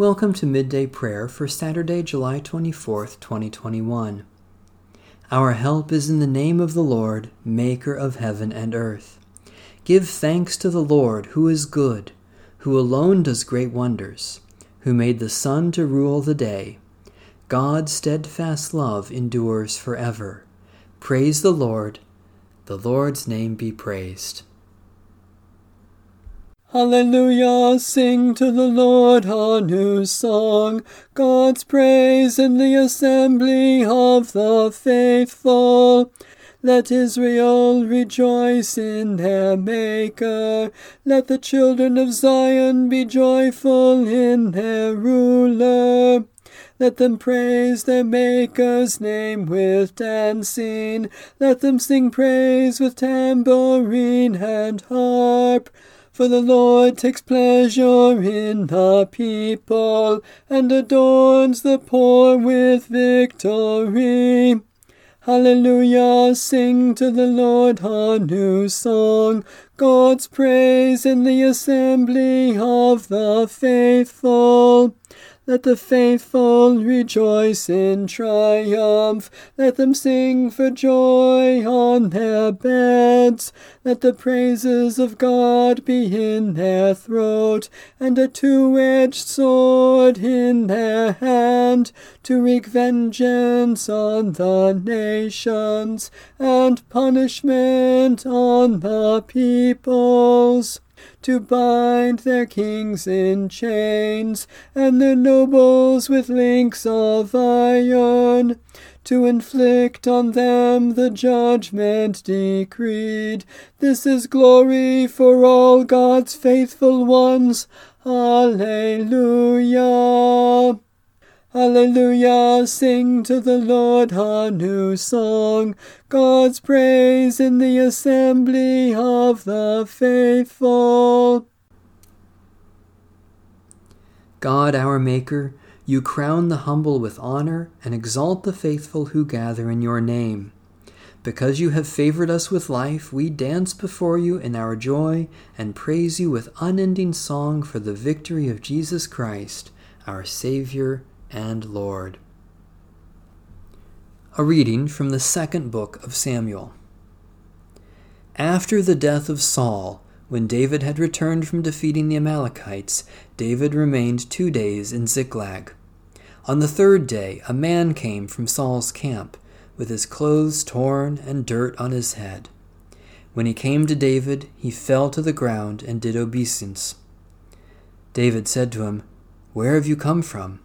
Welcome to Midday Prayer for Saturday, July 24th, 2021. Our help is in the name of the Lord, Maker of heaven and earth. Give thanks to the Lord, who is good, who alone does great wonders, who made the sun to rule the day. God's steadfast love endures forever. Praise the Lord. The Lord's name be praised. Hallelujah, sing to the Lord a new song, God's praise in the assembly of the faithful. Let Israel rejoice in their Maker. Let the children of Zion be joyful in their ruler. Let them praise their Maker's name with dancing. Let them sing praise with tambourine and harp. For the Lord takes pleasure in the people, and adorns the poor with victory. Hallelujah, sing to the Lord a new song, God's praise in the assembly of the faithful. Let the faithful rejoice in triumph. Let them sing for joy on their beds. Let the praises of God be in their throat, and a two edged sword in their hand, to wreak vengeance on the nations, and punishment on the peoples to bind their kings in chains, and their nobles with links of iron, to inflict on them the judgment decreed. This is glory for all God's faithful ones. Alleluia. Alleluia, sing to the Lord a new song, God's praise in the assembly of the faithful. God, our Maker, you crown the humble with honor and exalt the faithful who gather in your name. Because you have favored us with life, we dance before you in our joy and praise you with unending song for the victory of Jesus Christ, our Savior and Lord. A reading from the second book of Samuel. After the death of Saul, when David had returned from defeating the Amalekites, David remained two days in Ziklag. On the third day, a man came from Saul's camp, with his clothes torn and dirt on his head. When he came to David, he fell to the ground and did obeisance. David said to him, Where have you come from?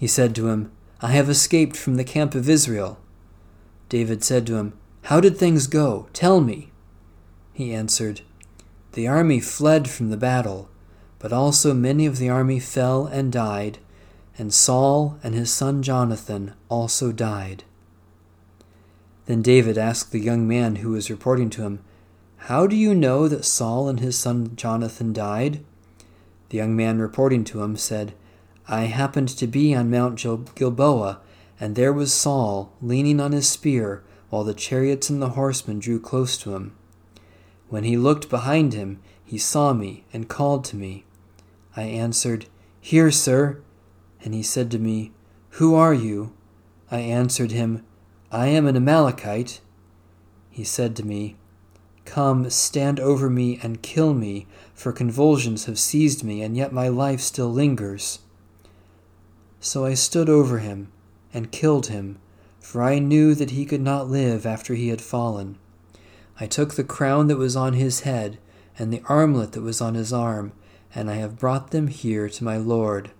He said to him, I have escaped from the camp of Israel. David said to him, How did things go? Tell me. He answered, The army fled from the battle, but also many of the army fell and died, and Saul and his son Jonathan also died. Then David asked the young man who was reporting to him, How do you know that Saul and his son Jonathan died? The young man reporting to him said, I happened to be on Mount Gilboa, and there was Saul leaning on his spear while the chariots and the horsemen drew close to him. When he looked behind him, he saw me and called to me. I answered, Here, sir. And he said to me, Who are you? I answered him, I am an Amalekite. He said to me, Come, stand over me and kill me, for convulsions have seized me, and yet my life still lingers. So I stood over him and killed him, for I knew that he could not live after he had fallen. I took the crown that was on his head and the armlet that was on his arm, and I have brought them here to my Lord.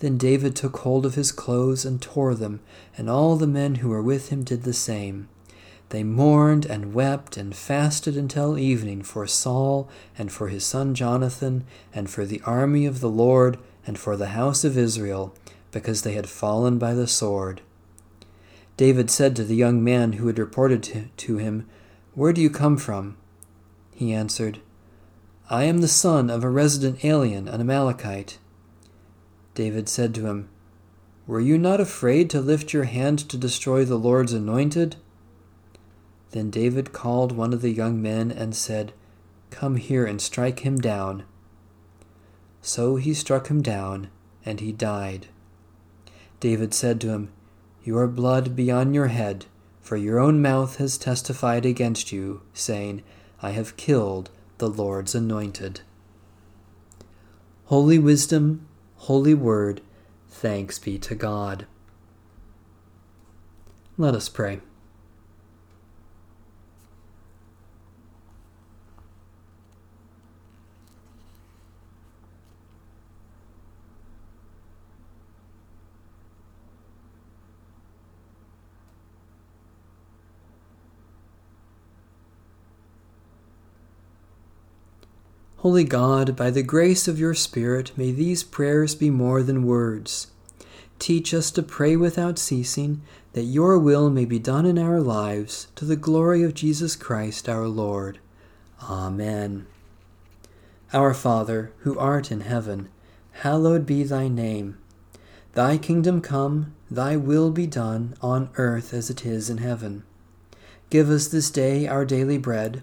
Then David took hold of his clothes and tore them, and all the men who were with him did the same. They mourned and wept and fasted until evening for Saul and for his son Jonathan and for the army of the Lord and for the house of Israel, because they had fallen by the sword. David said to the young man who had reported to, him, Where do you come from? He answered, I am the son of a resident alien, an Amalekite. David said to him, Were you not afraid to lift your hand to destroy the Lord's anointed? Then David called one of the young men and said, Come here and strike him down. So he struck him down, and he died. David said to him, Your blood be on your head, for your own mouth has testified against you, saying, I have killed the Lord's anointed. Holy Wisdom, Holy Word, thanks be to God. Let us pray. Holy God, by the grace of your Spirit, may these prayers be more than words. Teach us to pray without ceasing, that your will may be done in our lives, to the glory of Jesus Christ our Lord. Amen. Our Father, who art in heaven, hallowed be thy name. Thy kingdom come, thy will be done, on earth as it is in heaven. Give us this day our daily bread